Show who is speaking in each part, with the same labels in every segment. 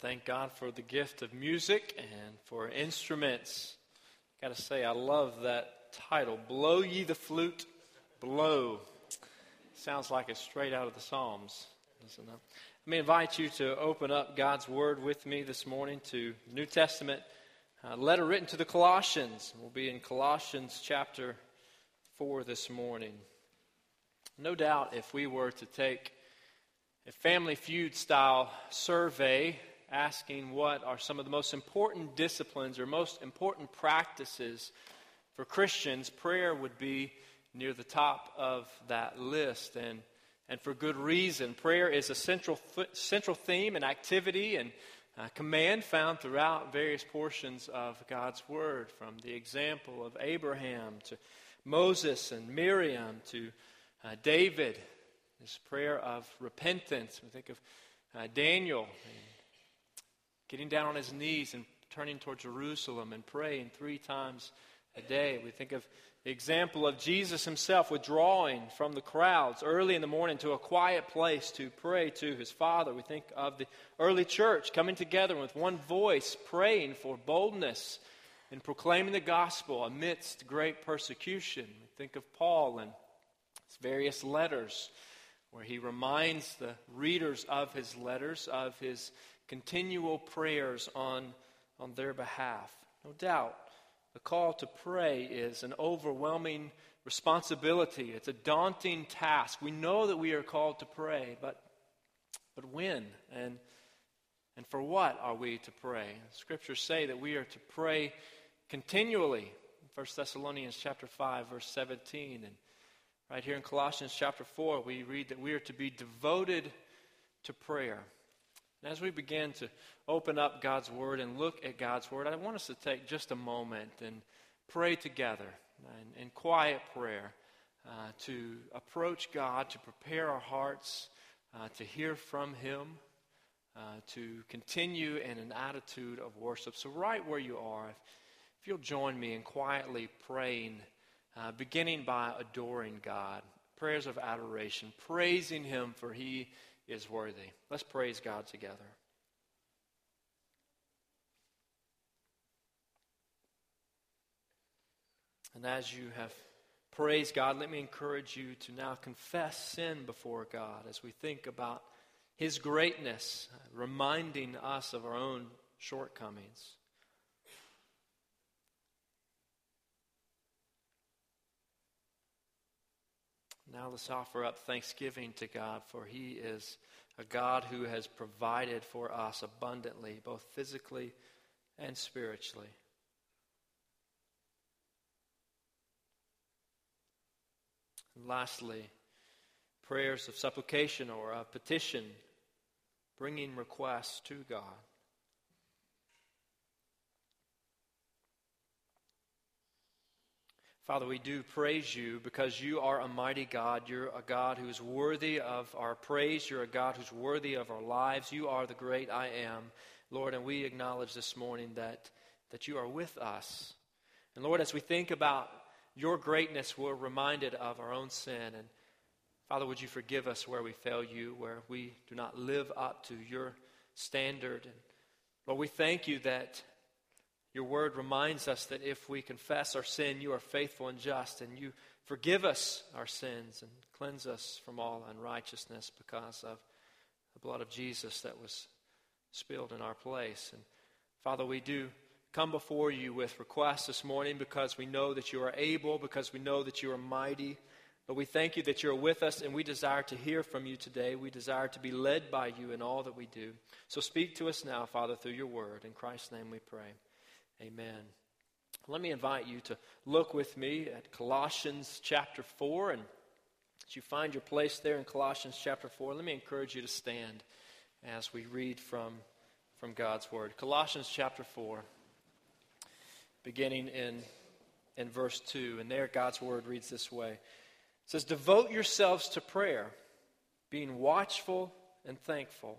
Speaker 1: Thank God for the gift of music and for instruments. Got to say, I love that title, Blow Ye the Flute, Blow. Sounds like it's straight out of the Psalms, doesn't it? Let me invite you to open up God's Word with me this morning to New Testament uh, letter written to the Colossians. We'll be in Colossians chapter 4 this morning. No doubt, if we were to take a family feud style survey asking what are some of the most important disciplines or most important practices for Christians, prayer would be near the top of that list. And, and for good reason. Prayer is a central, central theme and activity and uh, command found throughout various portions of God's Word, from the example of Abraham to Moses and Miriam to uh, David, this prayer of repentance. We think of uh, Daniel getting down on his knees and turning toward Jerusalem and praying three times a day. We think of the example of Jesus himself withdrawing from the crowds early in the morning to a quiet place to pray to his Father. We think of the early church coming together with one voice, praying for boldness in proclaiming the gospel amidst great persecution. We think of Paul and his various letters, where he reminds the readers of his letters of his continual prayers on, on their behalf. No doubt, the call to pray is an overwhelming responsibility. It's a daunting task. We know that we are called to pray, but, but when and, and for what are we to pray? Scriptures say that we are to pray continually. 1 Thessalonians chapter 5, verse 17. And right here in Colossians chapter 4, we read that we are to be devoted to prayer. And as we begin to open up God's Word and look at God's Word, I want us to take just a moment and pray together in, in quiet prayer uh, to approach God, to prepare our hearts uh, to hear from Him, uh, to continue in an attitude of worship. So, right where you are, if, if you'll join me in quietly praying, uh, beginning by adoring God, prayers of adoration, praising Him for He is worthy. Let's praise God together. And as you have praised God, let me encourage you to now confess sin before God as we think about His greatness, reminding us of our own shortcomings. Now let's offer up thanksgiving to God, for He is a God who has provided for us abundantly, both physically and spiritually. Lastly, prayers of supplication or a petition, bringing requests to God. Father, we do praise you because you are a mighty God. You're a God who is worthy of our praise. You're a God who's worthy of our lives. You are the great I am, Lord, and we acknowledge this morning that, that you are with us. And Lord, as we think about your greatness, we're reminded of our own sin. And Father, would you forgive us where we fail you, where we do not live up to your standard? And Lord, we thank you that your word reminds us that if we confess our sin, you are faithful and just, and you forgive us our sins and cleanse us from all unrighteousness because of the blood of Jesus that was spilled in our place. And Father, we do come before you with requests this morning because we know that you are able, because we know that you are mighty. But we thank you that you're with us, and we desire to hear from you today. We desire to be led by you in all that we do. So speak to us now, Father, through your word. In Christ's name we pray. Amen. Let me invite you to look with me at Colossians chapter 4. And as you find your place there in Colossians chapter 4, let me encourage you to stand as we read from, from God's Word. Colossians chapter 4, beginning in, in verse 2. And there, God's Word reads this way It says, Devote yourselves to prayer, being watchful and thankful.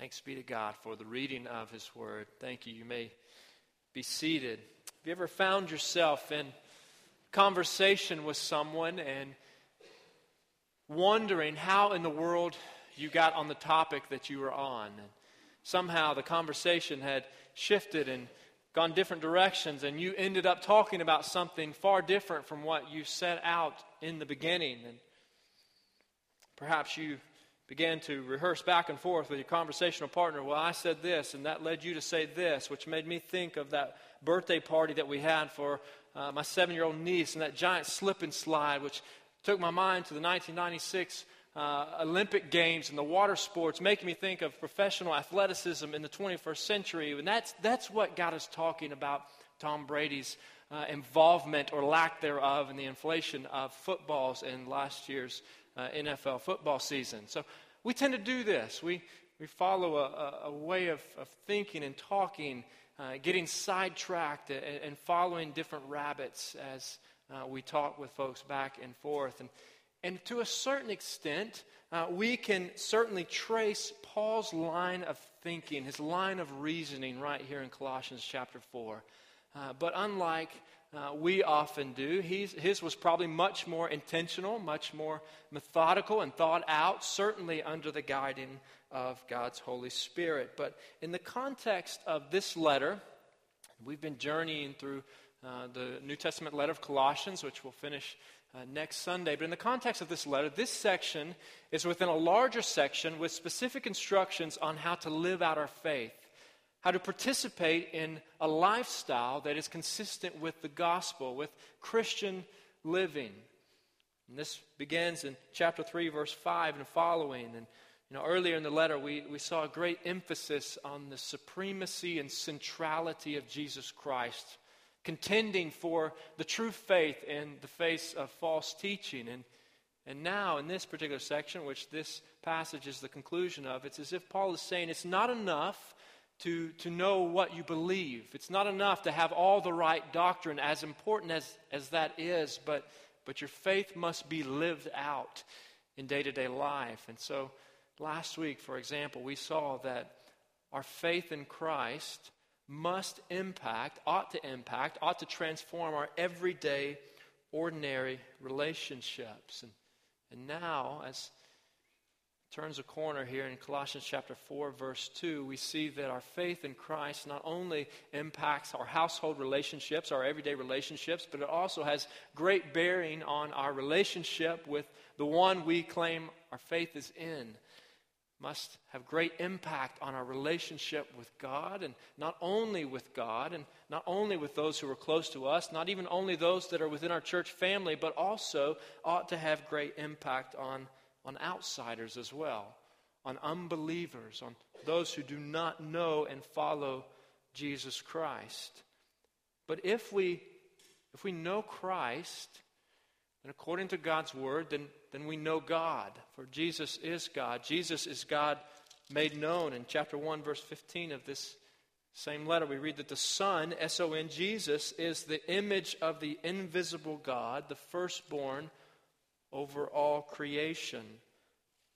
Speaker 1: Thanks be to God for the reading of His Word. Thank you. You may be seated. Have you ever found yourself in conversation with someone and wondering how in the world you got on the topic that you were on. And somehow the conversation had shifted and gone different directions, and you ended up talking about something far different from what you set out in the beginning. And perhaps you began to rehearse back and forth with your conversational partner. Well, I said this, and that led you to say this, which made me think of that birthday party that we had for uh, my seven year old niece and that giant slip and slide, which took my mind to the 1996 uh, Olympic Games and the water sports, making me think of professional athleticism in the 21st century. And that's, that's what got us talking about Tom Brady's uh, involvement or lack thereof in the inflation of footballs in last year's uh, NFL football season. So we tend to do this. We, we follow a, a, way of, of, thinking and talking, uh, getting sidetracked and, and, following different rabbits as uh, we talk with folks back and forth. And, and to a certain extent, uh, we can certainly trace Paul's line of thinking, his line of reasoning right here in Colossians chapter 4. Uh, but unlike uh, we often do, his was probably much more intentional, much more methodical and thought out, certainly under the guiding of God's Holy Spirit. But in the context of this letter, we've been journeying through uh, the New Testament letter of Colossians, which we'll finish uh, next Sunday. But in the context of this letter, this section is within a larger section with specific instructions on how to live out our faith, how to participate in a lifestyle that is consistent with the gospel, with Christian living. And this begins in chapter 3, verse 5 and following. And you know, earlier in the letter, we, we saw a great emphasis on the supremacy and centrality of Jesus Christ contending for the true faith in the face of false teaching. And, and now, in this particular section, which this passage is the conclusion of, it's as if Paul is saying it's not enough to, to know what you believe. It's not enough to have all the right doctrine, as important as, as that is, but, but your faith must be lived out in day to day life. And so, last week, for example, we saw that our faith in Christ must impact, ought to impact, ought to transform our everyday, ordinary relationships. And, and now, as turns a corner here in Colossians chapter 4, verse 2, we see that our faith in Christ not only impacts our household relationships, our everyday relationships, but it also has great bearing on our relationship with the one we claim our faith is in. Must have great impact on our relationship with God, and not only with God, and not only with those who are close to us, not even only those that are within our church family, but also ought to have great impact on, on outsiders as well, on unbelievers, on those who do not know and follow Jesus Christ. But if we, if we know Christ, then according to God's word, then, then we know God, for Jesus is God. Jesus is God made known. In chapter 1, verse 15 of this same letter, we read that the Son, S O N, Jesus, is the image of the invisible God, the firstborn over all creation.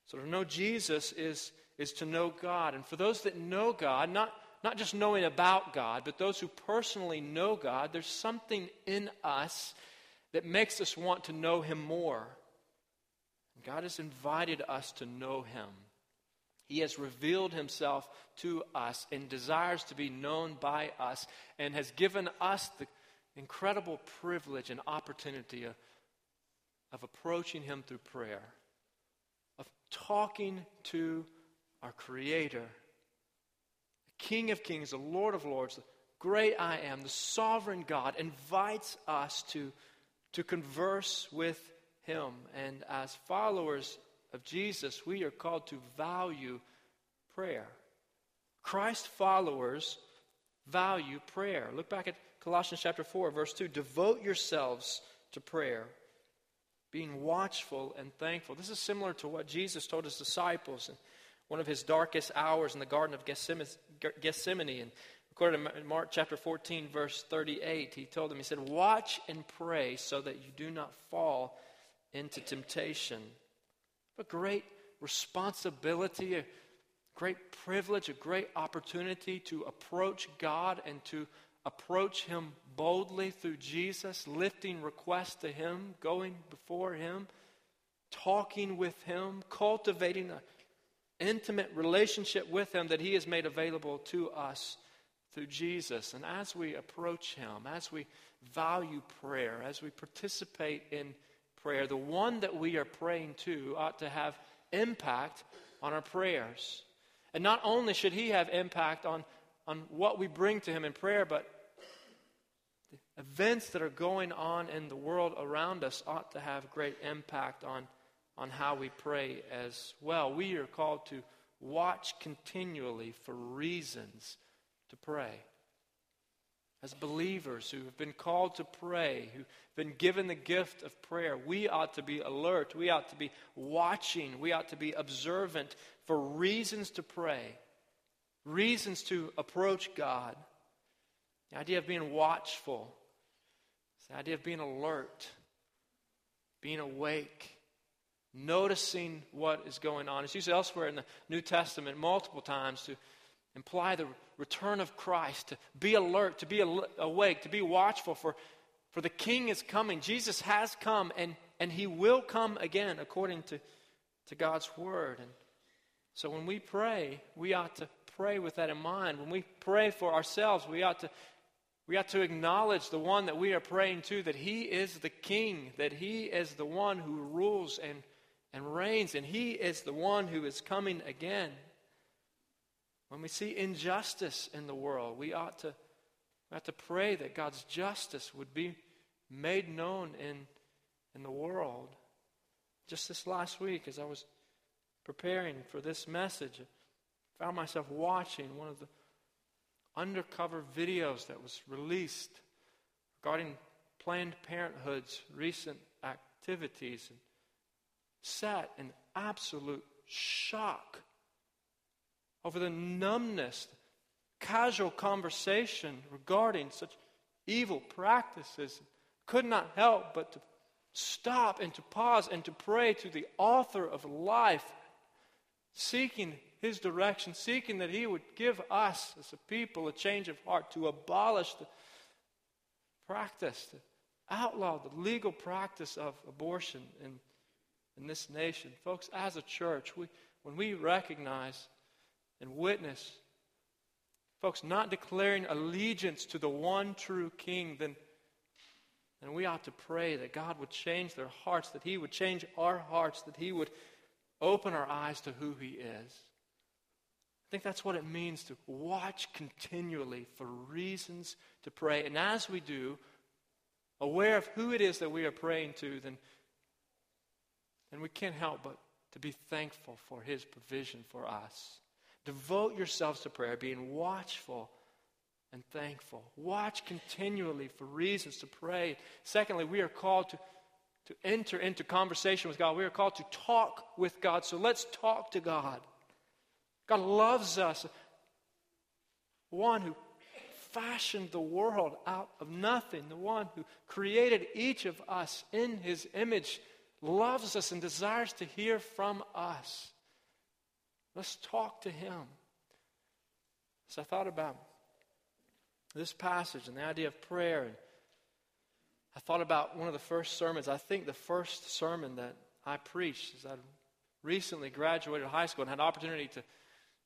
Speaker 1: So to know Jesus is, is to know God. And for those that know God, not, not just knowing about God, but those who personally know God, there's something in us that makes us want to know Him more. God has invited us to know Him. He has revealed Himself to us and desires to be known by us and has given us the incredible privilege and opportunity of, approaching Him through prayer, of talking to our Creator, the King of Kings, the Lord of Lords, the great I am, the sovereign God, invites us to to converse with Him. And as followers of Jesus, we are called to value prayer. Christ followers value prayer. Look back at Colossians chapter 4, verse 2. Devote yourselves to prayer, being watchful and thankful. This is similar to what Jesus told his disciples. in one of his darkest hours in the Garden of Gethsemane. And recorded in Mark chapter 14, verse 38, he told them, He said, Watch and pray so that you do not fall into temptation. A great responsibility, a great privilege, a great opportunity to approach God and to approach Him boldly through Jesus, lifting requests to Him, going before Him, talking with Him, cultivating an intimate relationship with Him that He has made available to us through Jesus. And as we approach Him, as we value prayer, as we participate in prayer, the one that we are praying to ought to have impact on our prayers. And not only should He have impact on, on what we bring to Him in prayer, but the events that are going on in the world around us ought to have great impact on, on how we pray as well. We are called to watch continually for reasons to pray. As believers who have been called to pray, who've been given the gift of prayer, we ought to be alert. We ought to be watching. We ought to be observant for reasons to pray, reasons to approach God. The idea of being watchful, the idea of being alert, being awake, noticing what is going on. It's used elsewhere in the New Testament multiple times to imply the return of Christ, to be alert, to be awake, to be watchful, for, for the King is coming. Jesus has come, and, and he will come again according to, to God's word. And so when we pray, we ought to pray with that in mind. When we pray for ourselves, we ought to we ought to acknowledge the one that we are praying to, that he is the king, that he is the one who rules and, and reigns, and he is the one who is coming again. When we see injustice in the world, we ought to, we ought to pray that God's justice would be made known in, in the world. Just this last week, as I was preparing for this message, found myself watching one of the undercover videos that was released regarding Planned Parenthood's recent activities and sat in absolute shock over the numbness, casual conversation regarding such evil practices, could not help but to stop and to pause and to pray to the author of life, seeking his direction, seeking that he would give us as a people a change of heart to abolish the practice, to outlaw the legal practice of abortion in, in this nation. Folks, as a church, we, when we recognize and witness, folks, not declaring allegiance to the one true King, then, then we ought to pray that God would change their hearts, that He would change our hearts, that He would open our eyes to who He is. I think that's what it means to watch continually for reasons to pray. And as we do, aware of who it is that we are praying to, then, then we can't help but to be thankful for His provision for us. Devote yourselves to prayer, being watchful and thankful. Watch continually for reasons to pray. Secondly, we are called to, to enter into conversation with God. We are called to talk with God. So let's talk to God. God loves us. One who fashioned the world out of nothing, the one who created each of us in his image, loves us and desires to hear from us. Let's talk to Him. As I thought about this passage and the idea of prayer, and I thought about one of the first sermons, I think the first sermon that I preached as I recently graduated high school and had opportunity to,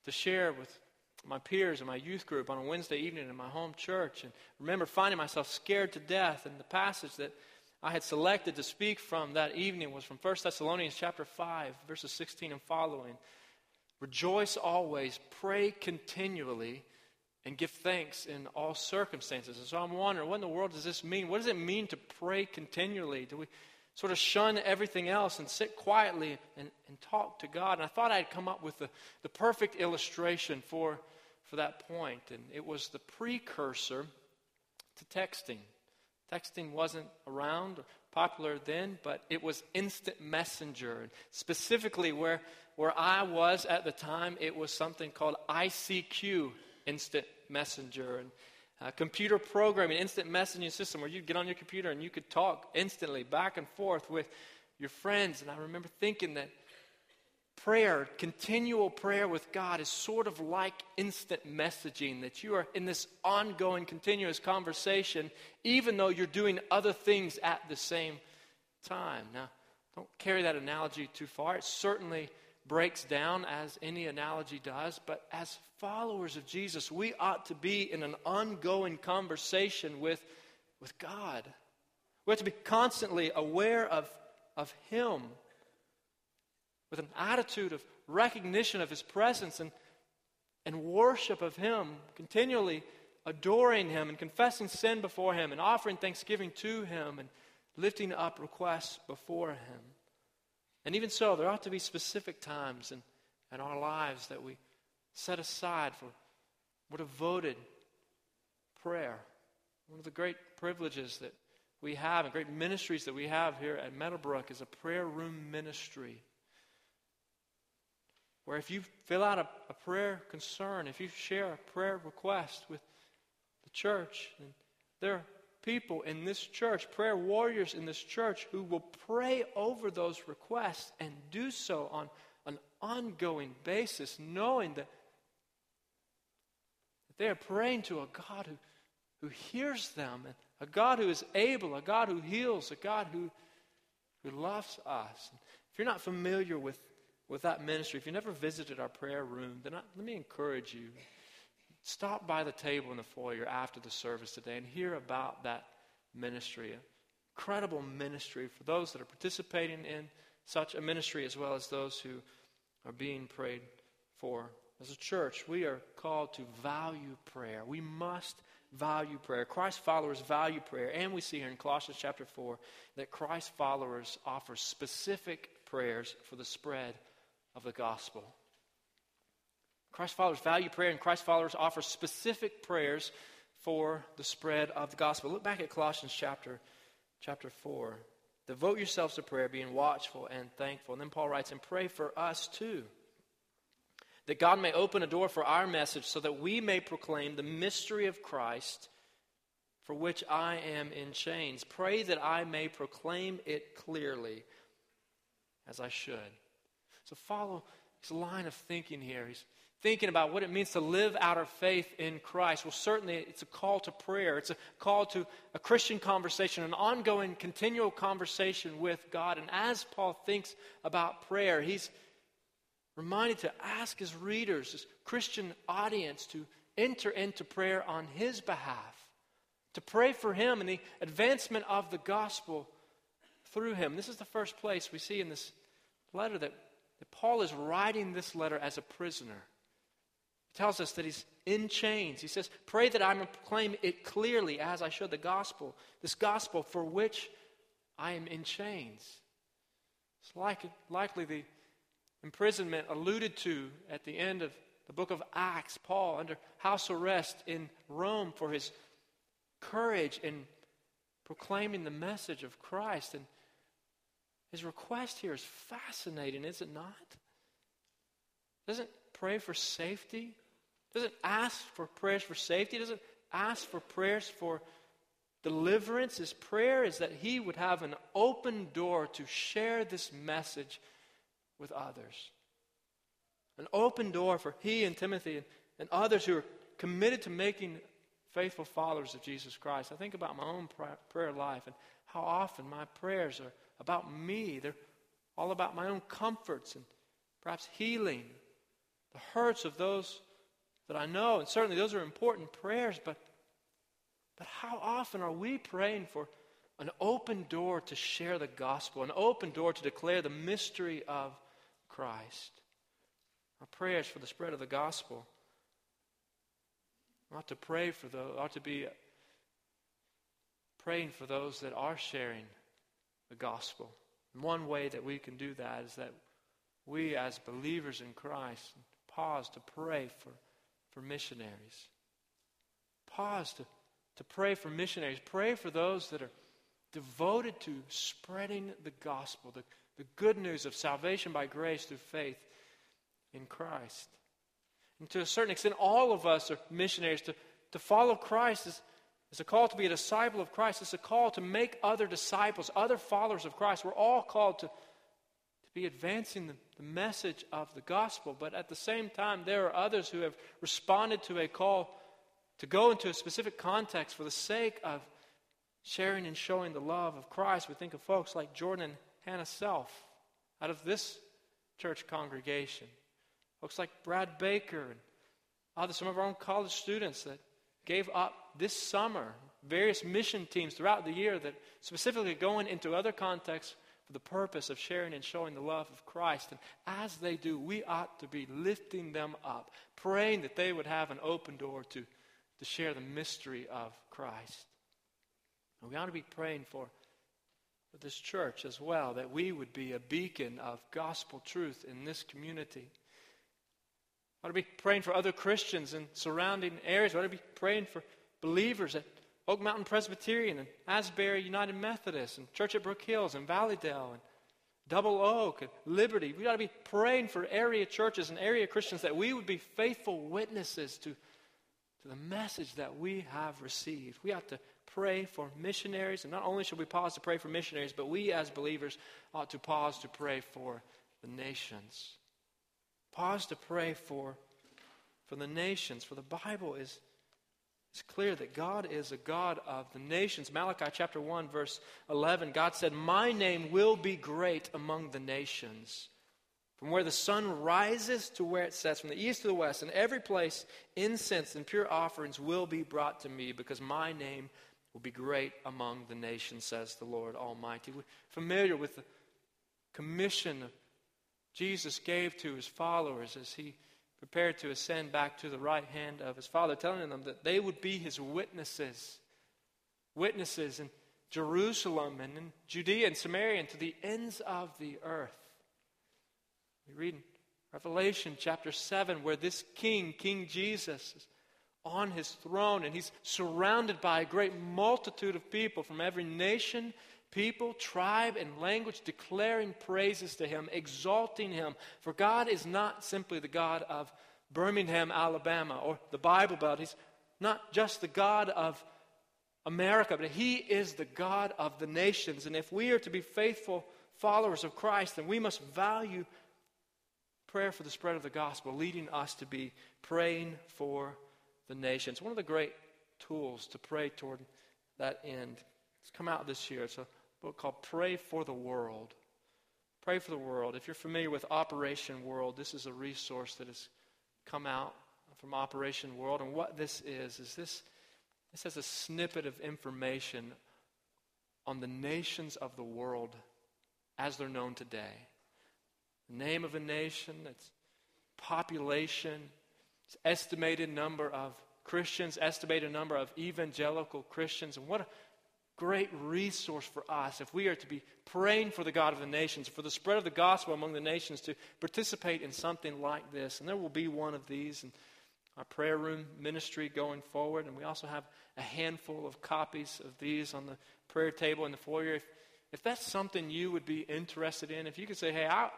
Speaker 1: to share with my peers in my youth group on a Wednesday evening in my home church. And remember finding myself scared to death. And the passage that I had selected to speak from that evening was from 1 Thessalonians chapter 5, verses 16 and following. Rejoice always, pray continually, and give thanks in all circumstances. And so I'm wondering, what in the world does this mean? What does it mean to pray continually? Do we sort of shun everything else and sit quietly and, and talk to God? And I thought I'd come up with the, the perfect illustration for, for that point. and it was the precursor to texting. Texting wasn't around, popular then, but it was instant messenger. And Specifically, where where I was at the time, it was something called ICQ, Instant Messenger. And uh, computer programming, instant messaging system where you'd get on your computer and you could talk instantly back and forth with your friends. And I remember thinking that prayer, continual prayer with God, is sort of like instant messaging, that you are in this ongoing, continuous conversation, even though you're doing other things at the same time. Now, don't carry that analogy too far. It certainly breaks down as any analogy does, but as followers of Jesus, we ought to be in an ongoing conversation with, with God. We have to be constantly aware of, of Him with an attitude of recognition of His presence and, and worship of Him, continually adoring Him and confessing sin before Him and offering thanksgiving to Him and lifting up requests before Him. And even so, there ought to be specific times in, in our lives that we set aside for devoted prayer. One of the great privileges that we have and great ministries that we have here at Meadowbrook is a prayer room ministry. Where if you fill out a, a prayer concern, if you share a prayer request with the church, and there people in this church, prayer warriors in this church, who will pray over those requests and do so on an ongoing basis, knowing that, they are praying to a God who, who hears them, and a God who is able, a God who heals, a God who, who loves us. If you're not familiar with, with that ministry, if you never visited our prayer room, then I, let me encourage you Stop by the table in the foyer after the service today and hear about that ministry. Incredible ministry for those that are participating in such a ministry as well as those who are being prayed for. As a church, we are called to value prayer. We must value prayer. Christ followers value prayer. And we see here in Colossians chapter 4 that Christ followers offer specific prayers for the spread of the gospel. Christ followers value prayer, and Christ followers offer specific prayers for the spread of the gospel. Look back at Colossians chapter, chapter 4. Devote yourselves to prayer, being watchful and thankful. And then Paul writes, and pray for us too, that God may open a door for our message so that we may proclaim the mystery of Christ for which I am in chains. Pray that I may proclaim it clearly as I should. So follow his line of thinking here. He's thinking about what it means to live out our faith in Christ, well, certainly it's a call to prayer. It's a call to a Christian conversation, an ongoing, continual conversation with God. And as Paul thinks about prayer, he's reminded to ask his readers, his Christian audience, to enter into prayer on his behalf, to pray for him and the advancement of the gospel through him. This is the first place we see in this letter that, that Paul is writing this letter as a prisoner tells us that he's in chains. He says, Pray that I may proclaim it clearly as I should the gospel, this gospel for which I am in chains. It's like, likely the imprisonment alluded to at the end of the book of Acts, Paul under house arrest in Rome for his courage in proclaiming the message of Christ. And his request here is fascinating, is it not? Doesn't pray for safety doesn't ask for prayers for safety. doesn't ask for prayers for deliverance. His prayer is that he would have an open door to share this message with others. An open door for he and Timothy and, and others who are committed to making faithful followers of Jesus Christ. I think about my own prayer life and how often my prayers are about me. They're all about my own comforts and perhaps healing the hurts of those that I know, and certainly those are important prayers, but, but how often are we praying for an open door to share the gospel, an open door to declare the mystery of Christ? Our prayers for the spread of the gospel ought to pray for those, ought to be praying for those that are sharing the gospel. And one way that we can do that is that we, as believers in Christ, pause to pray for for missionaries. Pause to, to pray for missionaries. Pray for those that are devoted to spreading the gospel, the, the good news of salvation by grace through faith in Christ. And to a certain extent, all of us are missionaries. To, to follow Christ is, is a call to be a disciple of Christ. It's a call to make other disciples, other followers of Christ. We're all called to, to be advancing the, the message of the gospel. But at the same time, there are others who have responded to a call to go into a specific context for the sake of sharing and showing the love of Christ. We think of folks like Jordan and Hannah Self out of this church congregation. Folks like Brad Baker and others, some of our own college students that gave up this summer, various mission teams throughout the year that specifically going into other contexts for the purpose of sharing and showing the love of Christ. And as they do, we ought to be lifting them up, praying that they would have an open door to, to share the mystery of Christ. And we ought to be praying for, for this church as well, that we would be a beacon of gospel truth in this community. I ought to be praying for other Christians in surrounding areas. I ought to be praying for believers Oak Mountain Presbyterian and Asbury United Methodist and Church at Brook Hills and Valleydale and Double Oak and Liberty. We ought to be praying for area churches and area Christians that we would be faithful witnesses to, to the message that we have received. We ought to pray for missionaries, and not only should we pause to pray for missionaries, but we as believers ought to pause to pray for the nations. Pause to pray for, for the nations, for the Bible is, is clear that God is a God of the nations. Malachi chapter 1, verse 11, God said, My name will be great among the nations. From where the sun rises to where it sets, from the east to the west, in every place, incense and pure offerings will be brought to me, because my name will be great among the nations, says the Lord Almighty. We're familiar with the commission Jesus gave to his followers as he prepared to ascend back to the right hand of his Father, telling them that they would be his witnesses. Witnesses in Jerusalem and in Judea and Samaria and to the ends of the earth. We read in Revelation chapter 7 where this king, King Jesus, on his throne and he's surrounded by a great multitude of people from every nation people, tribe, and language declaring praises to him, exalting him. For God is not simply the God of Birmingham, Alabama, or the Bible Belt. He's not just the God of America, but He is the God of the nations. And if we are to be faithful followers of Christ, then we must value prayer for the spread of the gospel, leading us to be praying for the nations. One of the great tools to pray toward that end. It's come out this year. It's a book called Pray for the World. Pray for the World. If you're familiar with Operation World, this is a resource that has come out from Operation World. And what this is, is this, this has a snippet of information on the nations of the world as they're known today. The name of a nation, its population, estimated number of Christians, estimated number of evangelical Christians, and what a great resource for us if we are to be praying for the God of the nations, for the spread of the gospel among the nations, to participate in something like this. And there will be one of these in our prayer room ministry going forward. And we also have a handful of copies of these on the prayer table in the foyer. If, if that's something you would be interested in, if you could say, hey, I,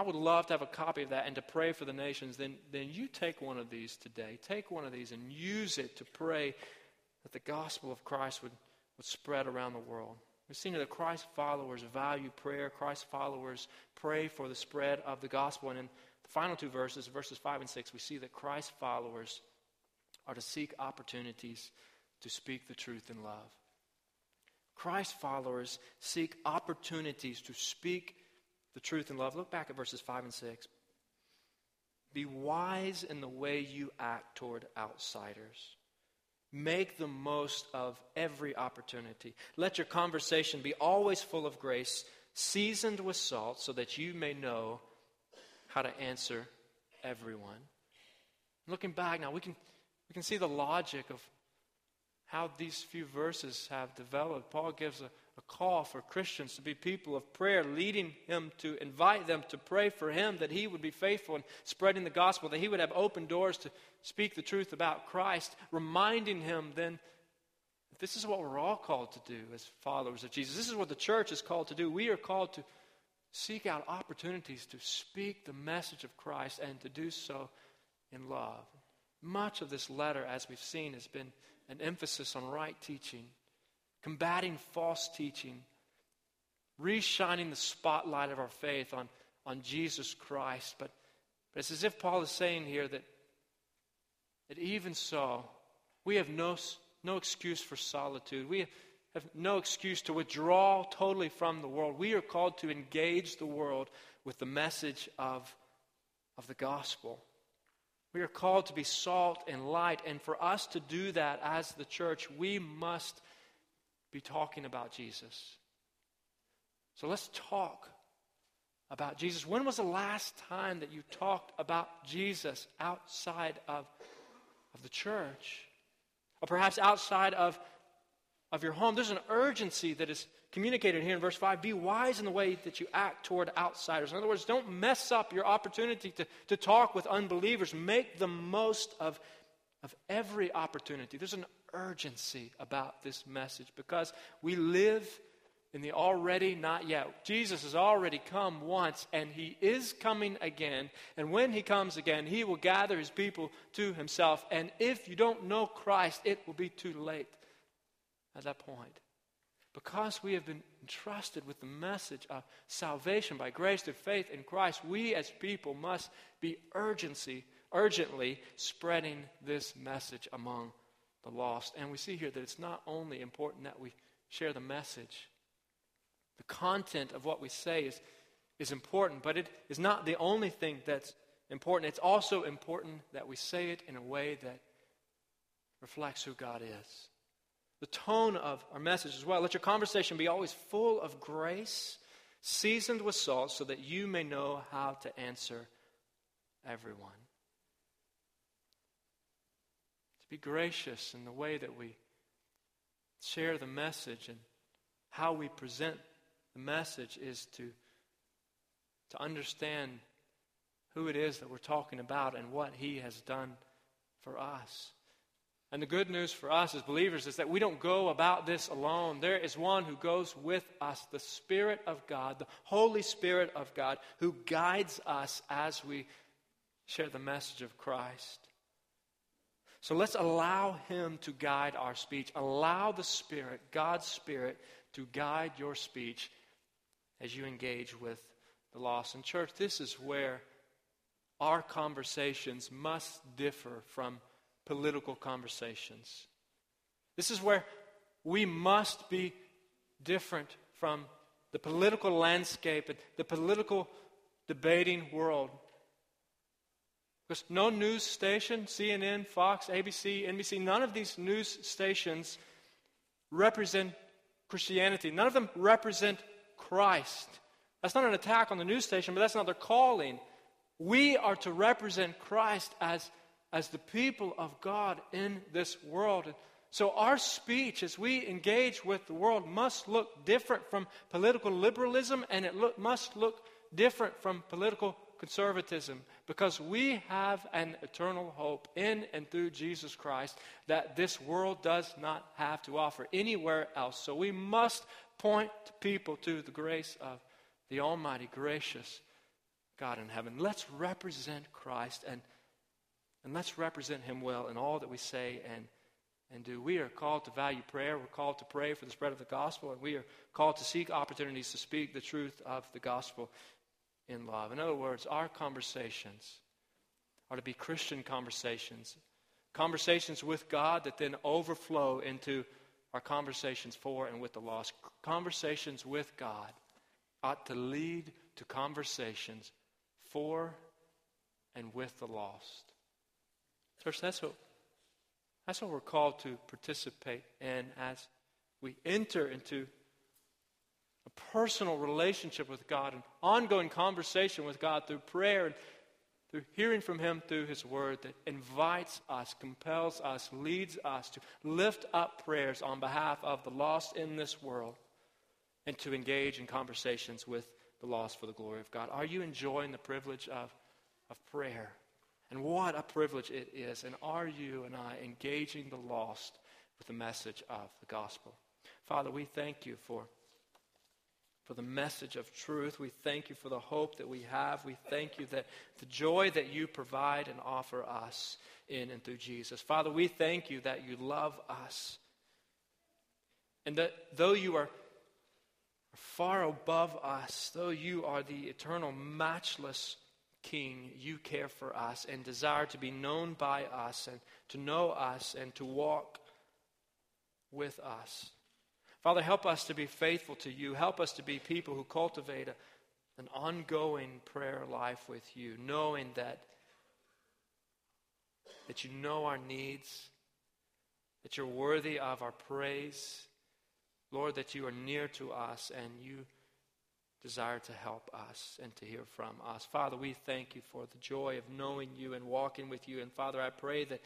Speaker 1: I would love to have a copy of that and to pray for the nations, then, then you take one of these today. Take one of these and use it to pray that the gospel of Christ would would spread around the world. We've seen that Christ followers value prayer. Christ followers pray for the spread of the gospel. And in the final two verses, verses 5 and 6, we see that Christ followers are to seek opportunities to speak the truth in love. Christ followers seek opportunities to speak the truth and love. Look back at verses 5 and 6. Be wise in the way you act toward outsiders. Make the most of every opportunity. Let your conversation be always full of grace, seasoned with salt, so that you may know how to answer everyone. Looking back now, we can, we can see the logic of how these few verses have developed. Paul gives a, a call for Christians to be people of prayer, leading him to invite them to pray for him that he would be faithful in spreading the gospel, that he would have open doors to speak the truth about Christ, reminding him then this is what we're all called to do as followers of Jesus. This is what the church is called to do. We are called to, seek out opportunities to speak the message of Christ and to do so in love. Much of this letter, as we've seen, has been an emphasis on right teaching, combating false teaching, reshining the spotlight of our faith on, on Jesus Christ. But, but it's as if Paul is saying here that, that even so, we have no, no excuse for solitude. We have no excuse to withdraw totally from the world. We are called to engage the world with the message of, of the gospel. We are called to be salt and light. And for us to do that as the church, we must be talking about Jesus. So let's talk about Jesus. When was the last time that you talked about Jesus outside of, of the church? Or perhaps outside of, of your home? There's an urgency that is communicated here in verse 5. Be wise in the way that you act toward outsiders. In other words, don't mess up your opportunity to, to talk with unbelievers. Make the most of, of every opportunity. There's an urgency about this message because we live in the already not yet. Jesus has already come once and he is coming again. And when he comes again, he will gather his people to himself. And if you don't know Christ, it will be too late at that point. Because we have been entrusted with the message of salvation by grace through faith in Christ, we as people must be urgency, urgently spreading this message among the lost. And we see here that it's not only important that we share the message, the content of what we say is, is important, but it is not the only thing that's important. It's also important that we say it in a way that reflects who God is. The tone of our message as well. Let your conversation be always full of grace, seasoned with salt, so that you may know how to answer everyone. To be gracious in the way that we share the message and how we present the message is to, to understand who it is that we're talking about and what He has done for us. And the good news for us as believers is that we don't go about this alone. There is one who goes with us, the Spirit of God, the Holy Spirit of God, who guides us as we share the message of Christ. So let's allow Him to guide our speech. Allow the Spirit, God's Spirit, to guide your speech as you engage with the lost. And, church, this is where our conversations must differ from political conversations. This is where we must be different from the political landscape and the political debating world. Because no news station, CNN, Fox, ABC, NBC, none of these news stations represent Christianity. None of them represent Christ. That's not an attack on the news station, but that's not their calling. We are to represent Christ as, as the people of God in this world. So our speech as we engage with the world must look different from political liberalism and it look, must look different from political conservatism because we have an eternal hope in and through Jesus Christ that this world does not have to offer anywhere else. So we must point people to the grace of the Almighty, gracious God in heaven. Let's represent Christ and, and let's represent Him well in all that we say and, and do. We are called to value prayer. We're called to pray for the spread of the gospel, and we are called to seek opportunities to speak the truth of the gospel in love. In other words, our conversations are to be Christian conversations, conversations with God that then overflow into our conversations for and with the lost. Conversations with God ought to lead to conversations for and with the lost. Church, that's what, that's what we're called to participate in as we enter into a personal relationship with God, an ongoing conversation with God through prayer and through hearing from Him through His Word that invites us, compels us, leads us to lift up prayers on behalf of the lost in this world and to engage in conversations with the lost for the glory of God. Are you enjoying the privilege of, of prayer? And what a privilege it is. And are you and I engaging the lost with the message of the gospel? Father, we thank you for for the message of truth. We thank you for the hope that we have. We thank you that the joy that you provide and offer us in and through Jesus. Father, we thank you that you love us. And that though you are far above us, though you are the eternal, matchless King, you care for us and desire to be known by us and to know us and to walk with us. Father, help us to be faithful to you. Help us to be people who cultivate a, an ongoing prayer life with you, knowing that, that you know our needs, that you're worthy of our praise. Lord, that you are near to us and you desire to help us and to hear from us. Father, we thank you for the joy of knowing you and walking with you. And Father, I pray that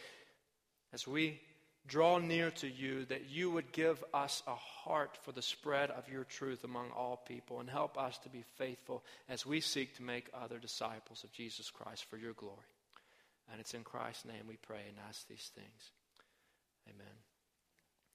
Speaker 1: as we draw near to you, that you would give us a heart for the spread of your truth among all people and help us to be faithful as we seek to make other disciples of Jesus Christ for your glory. And it's in Christ's name we pray and ask these things. Amen.